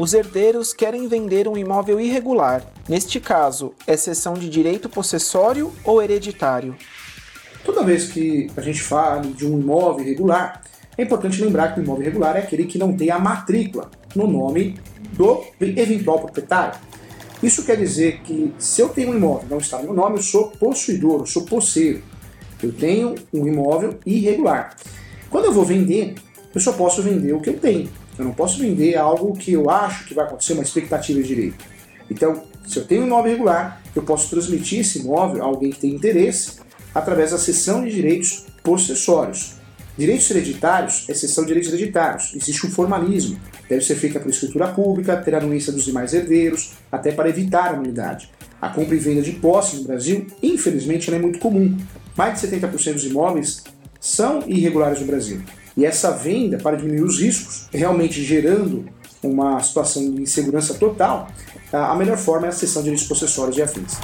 Os herdeiros querem vender um imóvel irregular. Neste caso, é cessão de direito possessório ou hereditário? Toda vez que a gente fala de um imóvel irregular, é importante lembrar que o imóvel irregular é aquele que não tem a matrícula no nome do eventual proprietário. Isso quer dizer que se eu tenho um imóvel não está no meu nome, eu sou possuidor, eu sou posseiro. Eu tenho um imóvel irregular. Quando eu vou vender, eu só posso vender o que eu tenho. Eu não posso vender algo que eu acho que vai acontecer, uma expectativa de direito. Então, se eu tenho um imóvel irregular, eu posso transmitir esse imóvel a alguém que tem interesse através da cessão de direitos possessórios. Direitos hereditários é cessão de direitos hereditários. Existe um formalismo. Deve ser feita por escritura pública, ter anuência dos demais herdeiros, até para evitar a nulidade. A compra e venda de posse no Brasil, infelizmente, é muito comum. Mais de 70% dos imóveis são irregulares no Brasil. E essa venda, para diminuir os riscos, realmente gerando uma situação de insegurança total, a melhor forma é a cessão de direitos possessórios e afins.